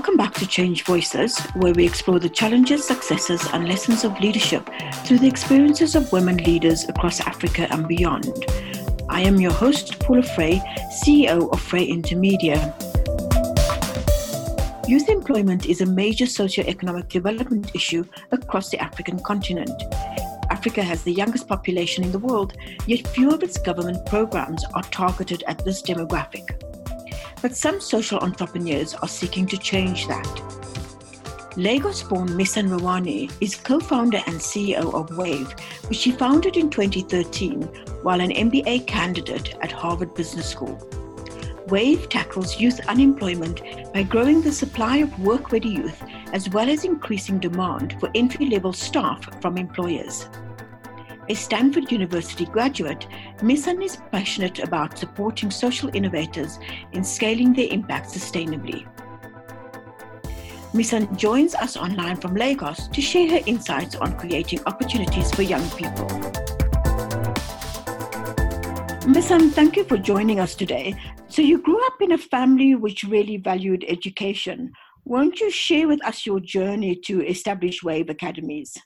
Welcome back to Change Voices, where we explore the challenges, successes, and lessons of leadership through the experiences of women leaders across Africa and beyond. I am your host, Paula Fray, CEO of Fray Intermedia. Youth employment is a major socio-economic development issue across the African continent. Africa has the youngest population in the world, yet few of its government programs are targeted at this demographic. But some social entrepreneurs are seeking to change that. Lagos born Misan Rewane is co founder and CEO of Wave, which she founded in 2013 while an MBA candidate at Harvard Business School. Wave tackles youth unemployment by growing the supply of work ready youth as well as increasing demand for entry level staff from employers. A Stanford University graduate, Misan is passionate about supporting social innovators in scaling their impact sustainably. Misan joins us online from Lagos to share her insights on creating opportunities for young people. Misan, thank you for joining us today. So, you grew up in a family which really valued education. Won't you share with us your journey to establish Wave Academies?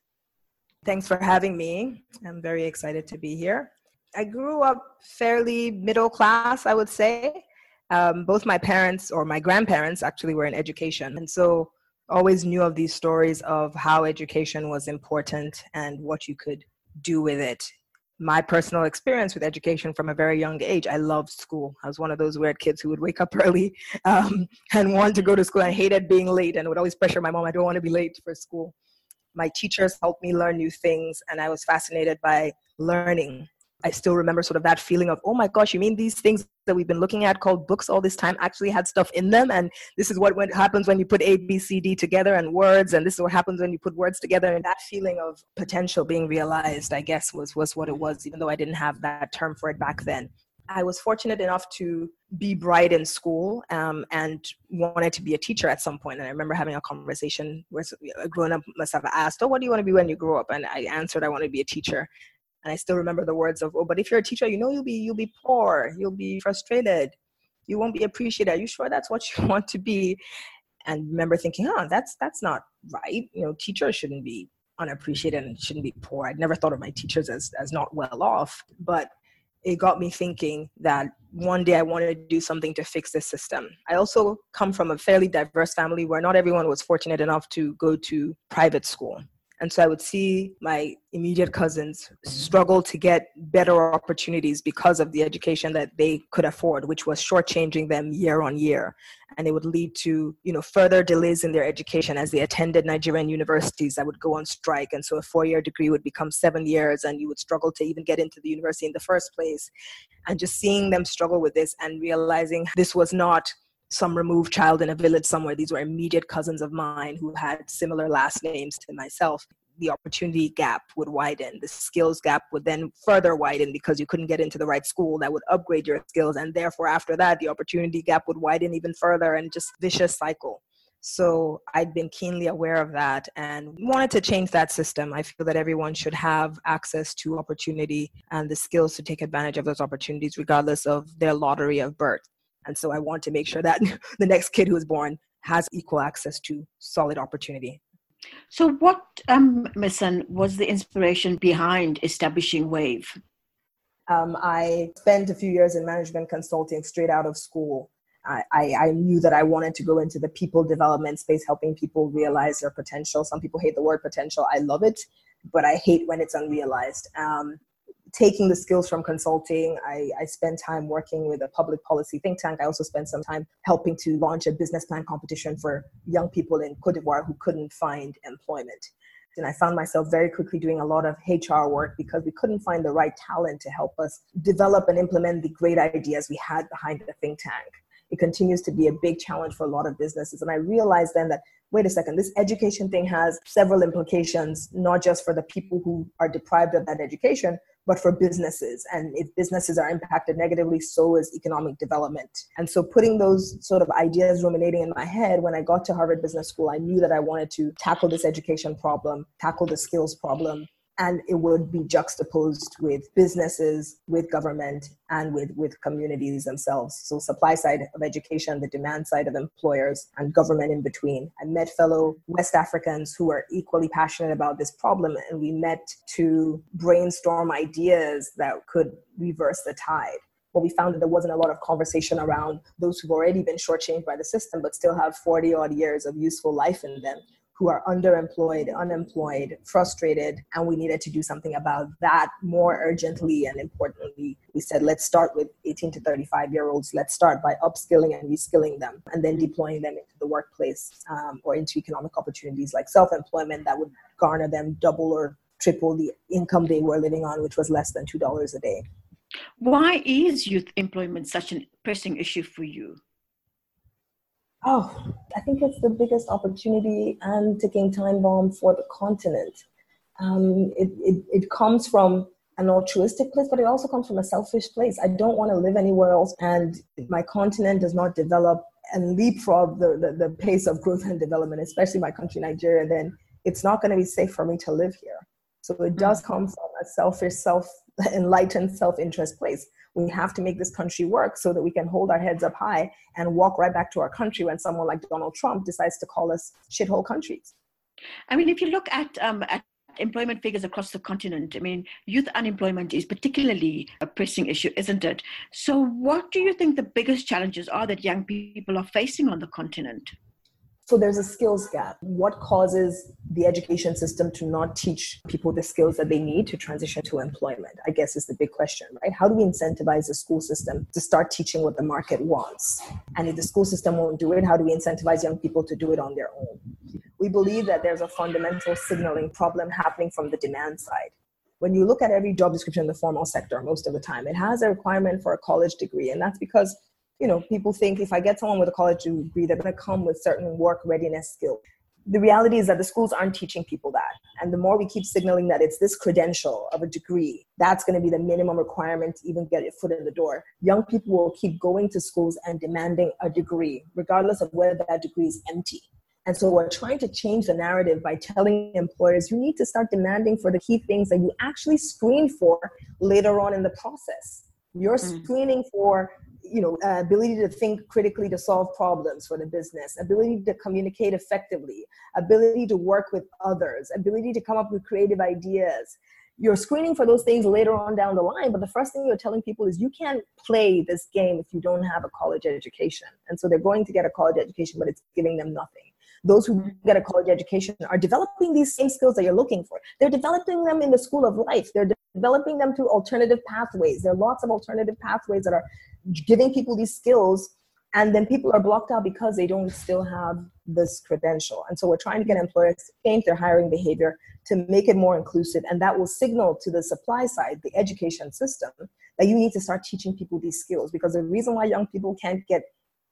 Thanks for having me. I'm very excited to be here. I grew up fairly middle class, I would say. Um, both my parents or my grandparents actually were in education. And so always knew of these stories of how education was important and what you could do with it. My personal experience with education from a very young age, I loved school. I was one of those weird kids who would wake up early um, and wanted to go to school and hated being late and would always pressure my mom, I don't want to be late for school my teachers helped me learn new things and i was fascinated by learning. I still remember sort of that feeling of oh my gosh you mean these things that we've been looking at called books all this time actually had stuff in them? And this is what happens when you put a b c d together and words and this is what happens when you put words together. And that feeling of potential being realized i guess was was what it was even though i didn't have that term for it back then I was fortunate enough to be bright in school um, and wanted to be a teacher at some point. And I remember having a conversation where a grown up must have asked, Oh, what do you want to be when you grow up? And I answered, I want to be a teacher. And I still remember the words of, Oh, but if you're a teacher, you know you'll be you'll be poor, you'll be frustrated, you won't be appreciated. Are you sure that's what you want to be? And remember thinking, oh, that's that's not right. You know, teachers shouldn't be unappreciated and shouldn't be poor. I'd never thought of my teachers as as not well off. But it got me thinking that one day I wanted to do something to fix this system. I also come from a fairly diverse family where not everyone was fortunate enough to go to private school. And so I would see my immediate cousins struggle to get better opportunities because of the education that they could afford, which was shortchanging them year on year. And it would lead to, you know, further delays in their education as they attended Nigerian universities that would go on strike. And so a four-year degree would become seven years and you would struggle to even get into the university in the first place. And just seeing them struggle with this and realizing this was not some removed child in a village somewhere. These were immediate cousins of mine who had similar last names to myself. The opportunity gap would widen. The skills gap would then further widen because you couldn't get into the right school that would upgrade your skills. And therefore, after that, the opportunity gap would widen even further and just vicious cycle. So I'd been keenly aware of that and wanted to change that system. I feel that everyone should have access to opportunity and the skills to take advantage of those opportunities, regardless of their lottery of birth. And so I want to make sure that the next kid who is born has equal access to solid opportunity. So, what, um, Misan, was the inspiration behind establishing WAVE? Um, I spent a few years in management consulting straight out of school. I, I, I, knew that I wanted to go into the people development space, helping people realize their potential. Some people hate the word potential. I love it, but I hate when it's unrealized. Um, taking the skills from consulting. I, I spent time working with a public policy think tank. I also spent some time helping to launch a business plan competition for young people in Cote d'Ivoire who couldn't find employment. And I found myself very quickly doing a lot of HR work because we couldn't find the right talent to help us develop and implement the great ideas we had behind the think tank. It continues to be a big challenge for a lot of businesses. And I realized then that wait a second, this education thing has several implications, not just for the people who are deprived of that education, but for businesses. And if businesses are impacted negatively, so is economic development. And so putting those sort of ideas ruminating in my head when I got to Harvard Business School, I knew that I wanted to tackle this education problem, tackle the skills problem, and it would be juxtaposed with businesses with government and with with communities themselves. So supply side of education the demand side of employers and government in between. I met fellow west africans who are equally passionate about this problem and we met to brainstorm ideas that could reverse the tide. But we found that there wasn't a lot of conversation around those who've already been shortchanged by the system but still have 40 odd years of useful life in them who are underemployed, unemployed, frustrated, and we needed to do something about that more urgently and importantly. We said, let's start with 18 to 35 year olds. Let's start by upskilling and reskilling them and then deploying them into the workplace um, or into economic opportunities like self employment that would garner them double or triple the income they were living on, which was less than $2 a day. Why is youth employment such a pressing issue for you? Oh, I think it's the biggest opportunity and ticking time bomb for the continent. Um, it, it, it comes from an altruistic place, but it also comes from a selfish place. I don't want to live anywhere else, and my continent does not develop and leapfrog the, the, the pace of growth and development, especially my country, Nigeria, then it's not going to be safe for me to live here. So it does mm. come from a selfish, self enlightened, self interest place we have to make this country work so that we can hold our heads up high and walk right back to our country when someone like Donald Trump decides to call us shithole countries. I mean, if you look at, um, at employment figures across the continent, I mean, youth unemployment is particularly a pressing issue, isn't it? So, what do you think the biggest challenges are that young people are facing on the continent? So there's a skills gap. What causes the education system to not teach people the skills that they need to transition to employment? I guess is the big question, right? How do we incentivize the school system to start teaching what the market wants? And if the school system won't do it, how do we incentivize young people to do it on their own? We believe that there's a fundamental signaling problem happening from the demand side when you look at every job description in the formal sector most of the time it has a requirement for a college degree and that's because you know, people think if I get someone with a college degree, they're going to come with certain work readiness skills. The reality is that the schools aren't teaching people that. And the more we keep signaling that it's this credential of a degree, that's going to be the minimum requirement to even get your foot in the door. Young people will keep going to schools and demanding a degree, regardless of whether that degree is empty. And so we're trying to change the narrative by telling employers you need to start demanding for the key things that you actually screen for later on in the process. You're mm. screening for you know uh, ability to think critically to solve problems for the business ability to communicate effectively ability to work with others ability to come up with creative ideas you're screening for those things later on down the line but the first thing you're telling people is you can't play this game if you don't have a college education and so they're going to get a college education but it's giving them nothing those who get a college education are developing these same skills that you're looking for. They're developing them in the school of life. They're developing them through alternative pathways. There are lots of alternative pathways that are giving people these skills and then people are blocked out because they don't still have this credential and so we're trying to get employers to change their hiring behavior to make it more inclusive and that will signal to the supply side the education system that you need to start teaching people these skills because the reason why young people can't get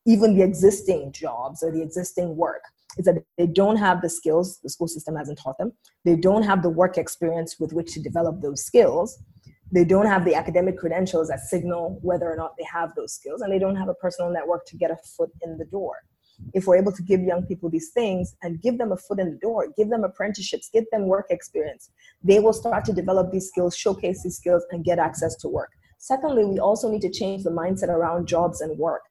even the existing jobs or the existing work is that they don't have the skills the school system hasn't taught them. They don't have the work experience with which to develop those skills. They don't have the academic credentials that signal whether or not they have those skills and they don't have a personal network to get a foot in the door. If we're able to give young people these things and give them a foot in the door give them apprenticeships give them work experience they will start to develop these skills showcase these skills and get access to work. Secondly we also need to change the mindset around jobs and work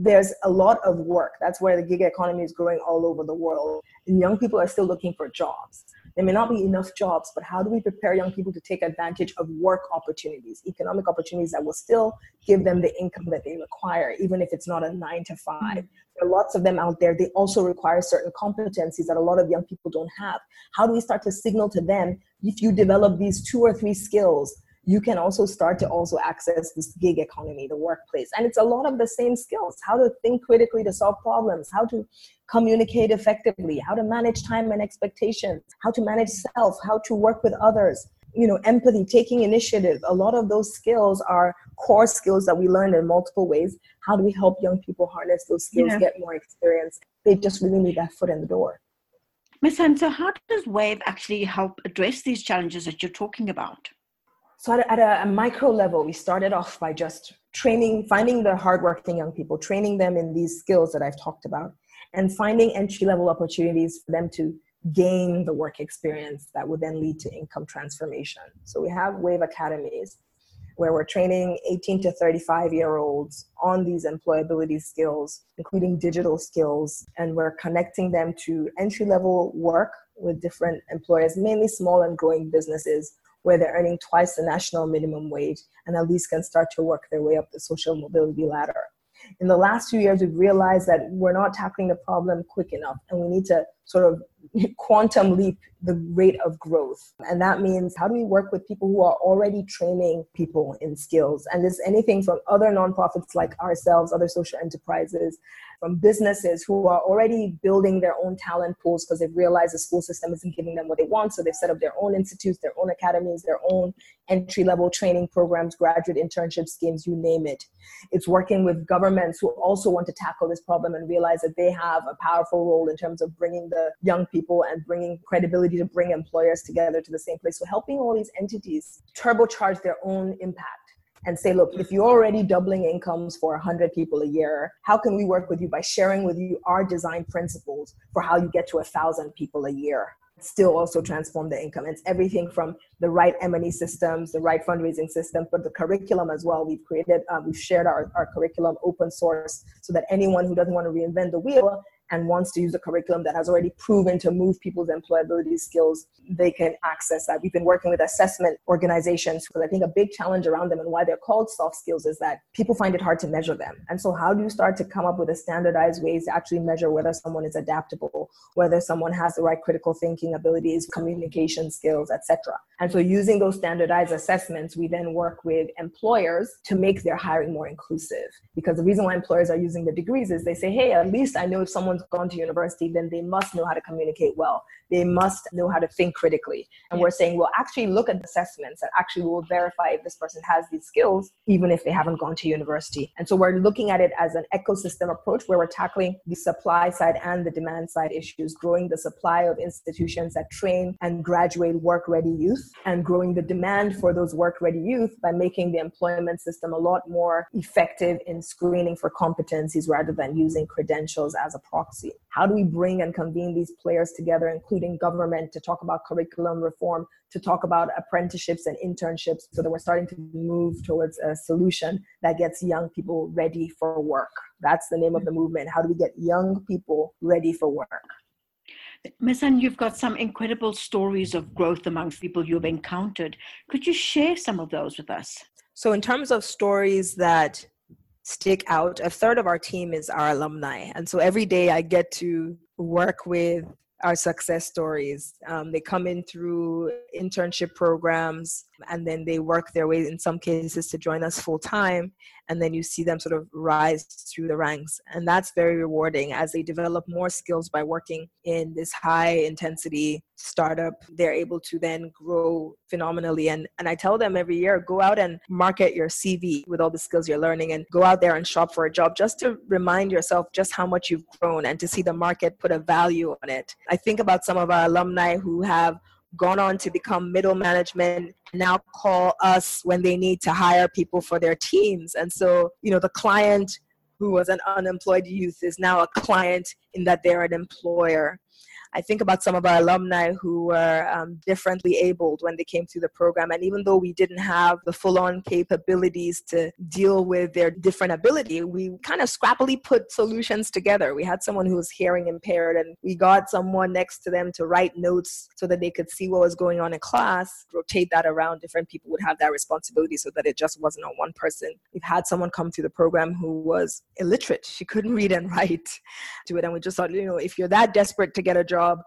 there's a lot of work that's where the gig economy is growing all over the world and young people are still looking for jobs there may not be enough jobs, but how do we prepare young people to take advantage of work opportunities, economic opportunities that will still give them the income that they require, even if it's not a nine to 5 mm-hmm. There are lots of them out there. They also require certain competencies that a lot of young people don't have. How do we start to signal to them if you develop these two or three skills? You can also start to also access this gig economy, the workplace. And it's a lot of the same skills, how to think critically to solve problems, how to communicate effectively, how to manage time and expectations, how to manage self, how to work with others, you know, empathy, taking initiative. A lot of those skills are core skills that we learn in multiple ways. How do we help young people harness those skills, yeah. get more experience? They just really need that foot in the door. Misan, how does WAVE actually help address these challenges that you're talking about? So at a, at a, a micro level, we started off by just training, finding the hardworking young people, training them in these skills that I've talked about, and finding entry level opportunities for them to gain the work experience that would then lead to income transformation. So we have Wave Academies where we're training 18 to 35 year olds on these employability skills, including digital skills, and we're connecting them to entry level work with different employers, mainly small and growing businesses where they're earning twice the national minimum wage and at least can start to work their way up the social mobility ladder. In the last few years, we've realized that we're not tackling the problem quick enough and we need to sort of quantum leap the rate of growth. And that means how do we work with people who are already training people in skills? And there's anything from other nonprofits like ourselves, other social enterprises, from businesses who are already building their own talent pools because they've realized the school system isn't giving them what they want. So they've set up their own institutes, their own academies, their own entry level training programs, graduate internship schemes, you name it. It's working with governments who also want to tackle this problem and realize that they have a powerful role in terms of bringing the young people and bringing credibility to bring employers together to the same place. So helping all these entities turbocharge their own impact and say, look, if you're already doubling incomes for 100 people a year, how can we work with you by sharing with you our design principles for how you get to 1,000 people a year? Still also transform the income. It's everything from the right M&E systems, the right fundraising system, but the curriculum as well. We've created, uh, we've shared our, our curriculum open source so that anyone who doesn't want to reinvent the wheel and wants to use a curriculum that has already proven to move people's employability skills, they can access that. We've been working with assessment organizations because I think a big challenge around them and why they're called soft skills is that people find it hard to measure them. And so, how do you start to come up with a standardized ways to actually measure whether someone is adaptable, whether someone has the right critical thinking abilities, communication skills, etc. And so, using those standardized assessments, we then work with employers to make their hiring more inclusive. Because the reason why employers are using the degrees is they say, hey, at least I know if someone gone to university, then they must know how to communicate well. They must know how to think critically. And we're saying, well, actually look at the assessments and actually we'll verify if this person has these skills, even if they haven't gone to university. And so we're looking at it as an ecosystem approach where we're tackling the supply side and the demand side issues, growing the supply of institutions that train and graduate work ready youth, and growing the demand for those work ready youth by making the employment system a lot more effective in screening for competencies rather than using credentials as a proxy proxy. How do we bring and convene these players together, including government, to talk about curriculum reform, to talk about apprenticeships and internships, so that we're starting to move towards a solution that gets young people ready for work? That's the name of the movement. How do we get young people ready for work? Misan, you've got some incredible stories of growth amongst people you've encountered. Could you share some of those with us? So, in terms of stories that stick out. A third of our team is our alumni. And so every day I get to work with our success stories. Um, they come in through internship programs and then they work their way in some cases to join us full time and then you see them sort of rise through the ranks. And that's very rewarding as they develop more skills by working in this high intensity startup. They're able to then grow phenomenally. And and I tell them every year go out and market your CV with all the skills you're learning and go out there and shop for a job just to remind yourself just how much you've grown and to see the market put a value on it I think about some of our alumni who have gone on to become middle management now call us when they need to hire people for their teams. And so you know the client who was an unemployed youth is now a client in that they're an employer I think about some of our alumni who were um, differently abled when they came through the program. And even though we didn't have the full on capabilities to deal with their different ability, we kind of scrappily put solutions together. We had someone who was hearing impaired, and we got someone next to them to write notes so that they could see what was going on in class, rotate that around. Different people would have that responsibility so that it just wasn't on one person. We've had someone come through the program who was illiterate. She couldn't read and write to it. And we just thought, you know, if you're that desperate to get a job, job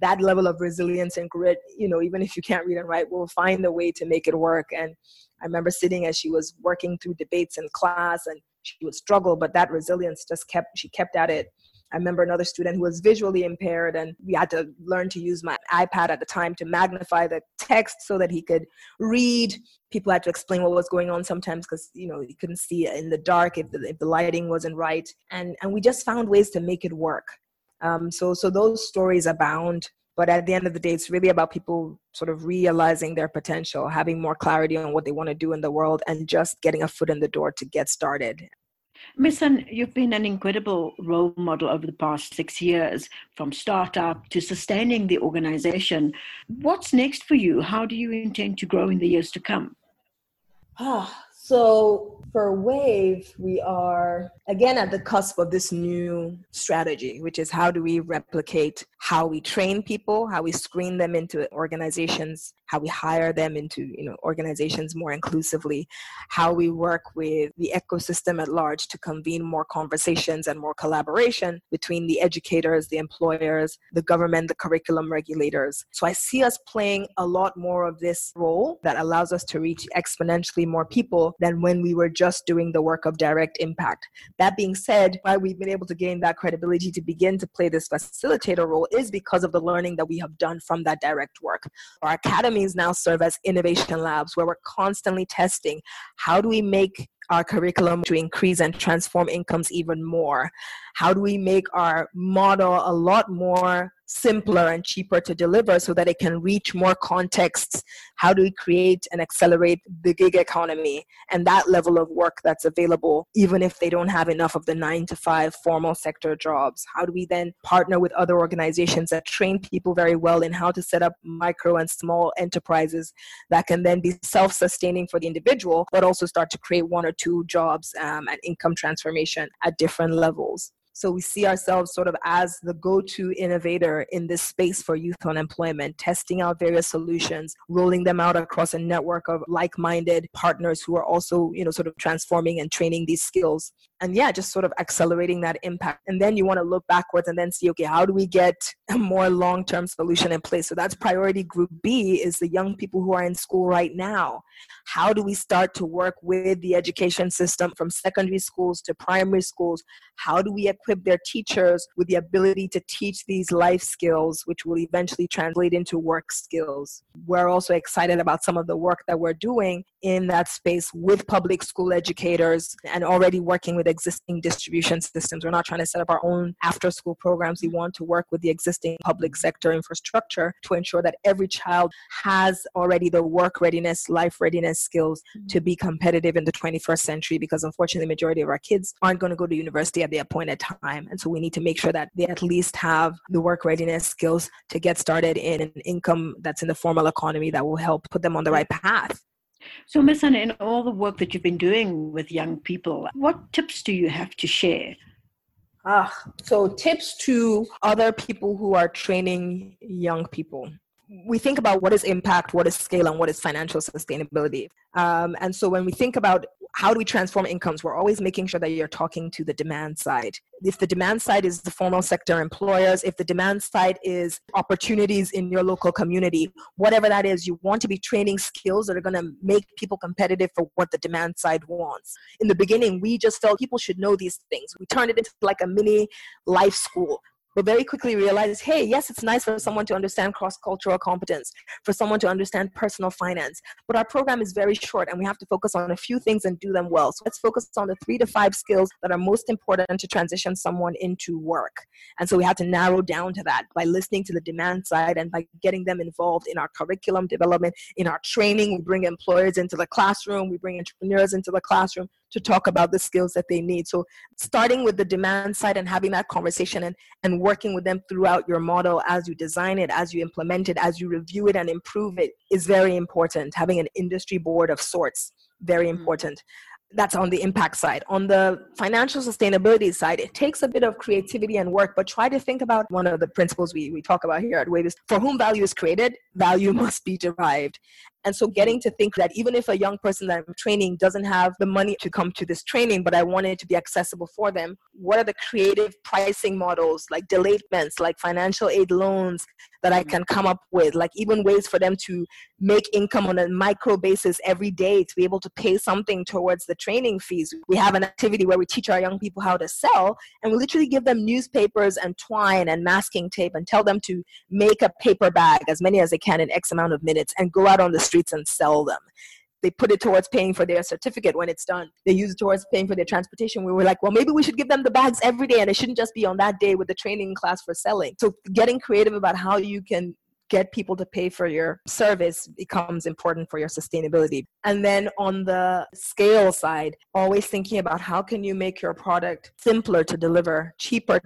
that level of resilience and grit you know even if you can't read and write we'll find a way to make it work and i remember sitting as she was working through debates in class and she would struggle but that resilience just kept she kept at it I remember another student who was visually impaired, and we had to learn to use my iPad at the time to magnify the text so that he could read. People had to explain what was going on sometimes because you know he couldn't see in the dark if the, if the lighting wasn't right, and and we just found ways to make it work. Um, so, so those stories abound. But at the end of the day, it's really about people sort of realizing their potential, having more clarity on what they want to do in the world, and just getting a foot in the door to get started. Misan, you've been an incredible role model over the past six years, from startup to sustaining the organization. What's next for you? How do you intend to grow in the years to come? Ah, so for Wave, we are again at the cusp of this new strategy, which is how do we replicate how we train people, how we screen them into organizations, how we hire them into you know organizations more inclusively, how we work with the ecosystem at large to convene more conversations and more collaboration between the educators, the employers, the government, the curriculum regulators. So I see us playing a lot more of this role that allows us to reach exponentially more people than when we were just doing the work of direct impact. That being said, why we've been able to gain that credibility to begin to play this facilitator role is because of the learning that we have done from that direct work. Our academies now serve as innovation labs where we're constantly testing how do we make our curriculum to increase and transform incomes even more? How do we make our model a lot more simpler and cheaper to deliver so that it can reach more contexts? How do we create and accelerate the gig economy and that level of work that's available, even if they don't have enough of the nine to five formal sector jobs? How do we then partner with other organizations that train people very well in how to set up micro and small enterprises that can then be self sustaining for the individual, but also start to create one or two jobs um, and income transformation at different levels? So we see ourselves sort of as the go to innovator in this space for youth unemployment, testing out various solutions, rolling them out across a network of like minded partners who are also, you know, sort of transforming and training these skills and yeah just sort of accelerating that impact. And then you want to look backwards and then see okay how do we get a more long-term solution in place? So that's priority group b is the young people who are in school right now. How do we start to work with the education system from secondary schools to primary schools? How do we equip their teachers with the ability to teach these life skills which will eventually translate into work skills? We're also excited about some of the work that we're doing in that space with public school educators and already working with existing distribution systems. We're not trying to set up our own after school programs. We want to work with the existing public sector infrastructure to ensure that every child has already the work readiness, life readiness skills to be competitive in the 21st century because unfortunately the majority of our kids aren't going to go to university at the appointed time. And so we need to make sure that they at least have the work readiness skills to get started in an income that's in the formal economy that will help put them on the right path. So, Miss Anna, in all the work that you've been doing with young people, what tips do you have to share? Ah, so tips to other people who are training young people we think about what is impact, what is scale, and what is financial sustainability. Um, and so when we think about how do we transform incomes, we're always making sure that you're talking to the demand side. If the demand side is the formal sector employers, if the demand side is opportunities in your local community, whatever that is, you want to be training skills that are going to make people competitive for what the demand side wants. In the beginning, we just felt people should know these things. We turned it into like a mini life school but very quickly realized hey yes it's nice for someone to understand cross-cultural competence for someone to understand personal finance but our program is very short and we have to focus on a few things and do them well. So let's focus on the three to five skills that are most important to transition someone into work. And so we have to narrow down to that by listening to the demand side and by getting them involved in our curriculum development in our training. We bring employers into the classroom we bring entrepreneurs into the classroom to talk about the skills that they need. So starting with the demand side and having that conversation and, and working with them throughout your model as you design it, as you implement it, as you review it and improve it is very important. Having an industry board of sorts, very mm-hmm. important that's on the impact side. On the financial sustainability side, it takes a bit of creativity and work, but try to think about one of the principles we, we talk about here at Wave is for whom value is created, value must be derived. And so mm-hmm. getting to think that even if a young person that I'm training doesn't have the money to come to this training, but I want it to be accessible for them, what are the creative pricing models like delayed payments, like financial aid loans that I can come up with, like even ways for them to make income on a micro basis every day to be able to pay something towards the training fees. We have an activity where we teach our young people how to sell, and we literally give them newspapers and twine and masking tape and tell them to make a paper bag, as many as they can in X amount of minutes, and go out on the streets and sell them they put it towards paying for their certificate when it's done. They use it towards paying for their transportation. We were like, well, maybe we should give them the bags every day and it shouldn't just be on that day with the training class for selling. So getting creative about how you can get people to pay for your service becomes important for your sustainability. And then on the scale side, always thinking about how can you make your product simpler to deliver, cheaper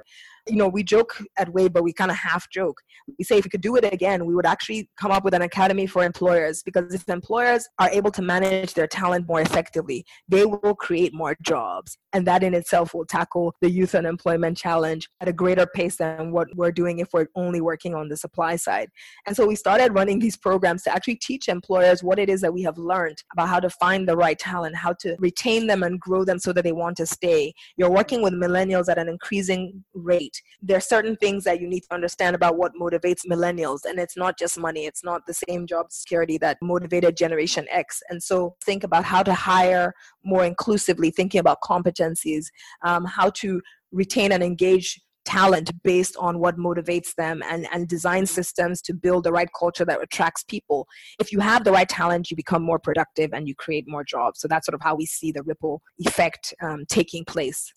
you know, we joke at Wave, but we kind of half joke. We say if we could do it again, we would actually come up with an academy for employers because if employers are able to manage their talent more effectively, they will create more jobs. And that in itself will tackle the youth unemployment challenge at a greater pace than what we're doing if we're only working on the supply side. And so we started running these programs to actually teach employers what it is that we have learned about how to find the right talent, how to retain them and grow them so that they want to stay. You're working with millennials at an increasing rate there are certain things that you need to understand about what motivates millennials and it's not just money it's not the same job security that motivated generation x and so think about how to hire more inclusively thinking about competencies um, how to retain and engage talent based on what motivates them and, and design systems to build the right culture that attracts people. If you have the right talent, you become more productive and you create more jobs. So that's sort of how we see the ripple effect um, taking place.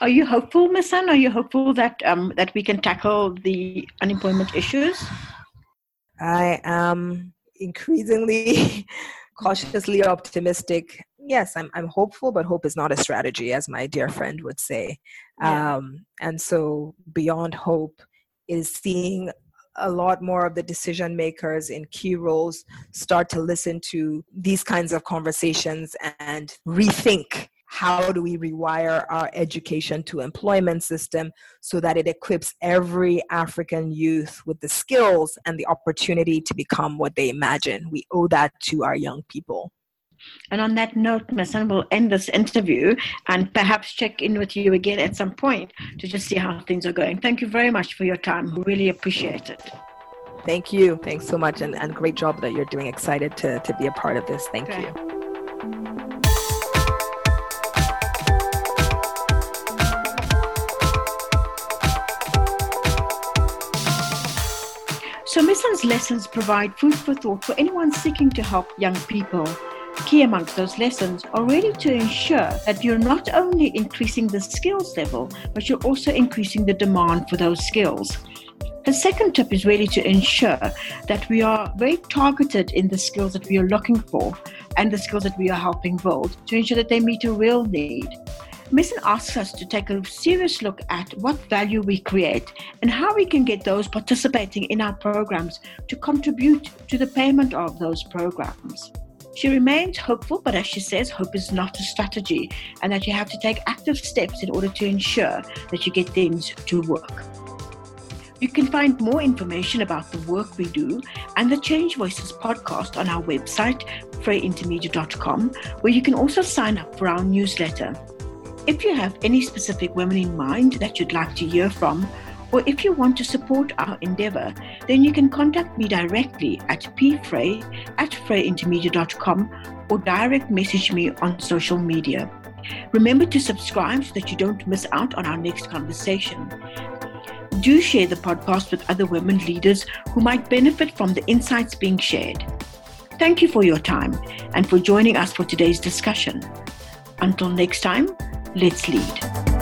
Are you hopeful, Misan? Are you hopeful that um, that we can tackle the unemployment issues? I am increasingly cautiously optimistic. Yes, I'm I'm hopeful, but hope is not a strategy, as my dear friend would say. Yeah. Um, and so, beyond hope is seeing a lot more of the decision makers in key roles start to listen to these kinds of conversations and rethink how do we rewire our education to employment system so that it equips every african youth with the skills and the opportunity to become what they imagine we owe that to our young people and on that note, Ms. we'll end this interview and perhaps check in with you again at some point to just see how things are going. Thank you very much for your time. Really appreciate it. Thank you. Thanks so much. And, and great job that you're doing. Excited to, to be a part of this. Thank okay. you. Misan's lessons provide food for thought for anyone seeking to help young people. Key amongst those lessons are really to ensure that you're not only increasing the skills level, but you're also increasing the demand for those skills. The second tip is really to ensure that we are very targeted in the skills that we are looking for and the skills that we are helping build to ensure that they meet a real need. Misan asks us to take a serious look at what value we create and how we can get those participating in our programs to contribute to the payment of those programs. She remains hopeful, but as she says, hope is not a strategy and that you have to take active steps in order to ensure that you get things to work. You can find more information about the work we do and the Change Voices podcast on our website, frayintermedia.com, where you can also sign up for our newsletter. If you have any specific women in mind that you'd like to hear from, or if you want to support our endeavor, then you can contact me directly at pfray at frayintermedia.com or direct message me on social media. Remember to subscribe so that you don't miss out on our next conversation. Do share the podcast with other women leaders who might benefit from the insights being shared. Thank you for your time and for joining us for today's discussion. Until next time, Let's lead.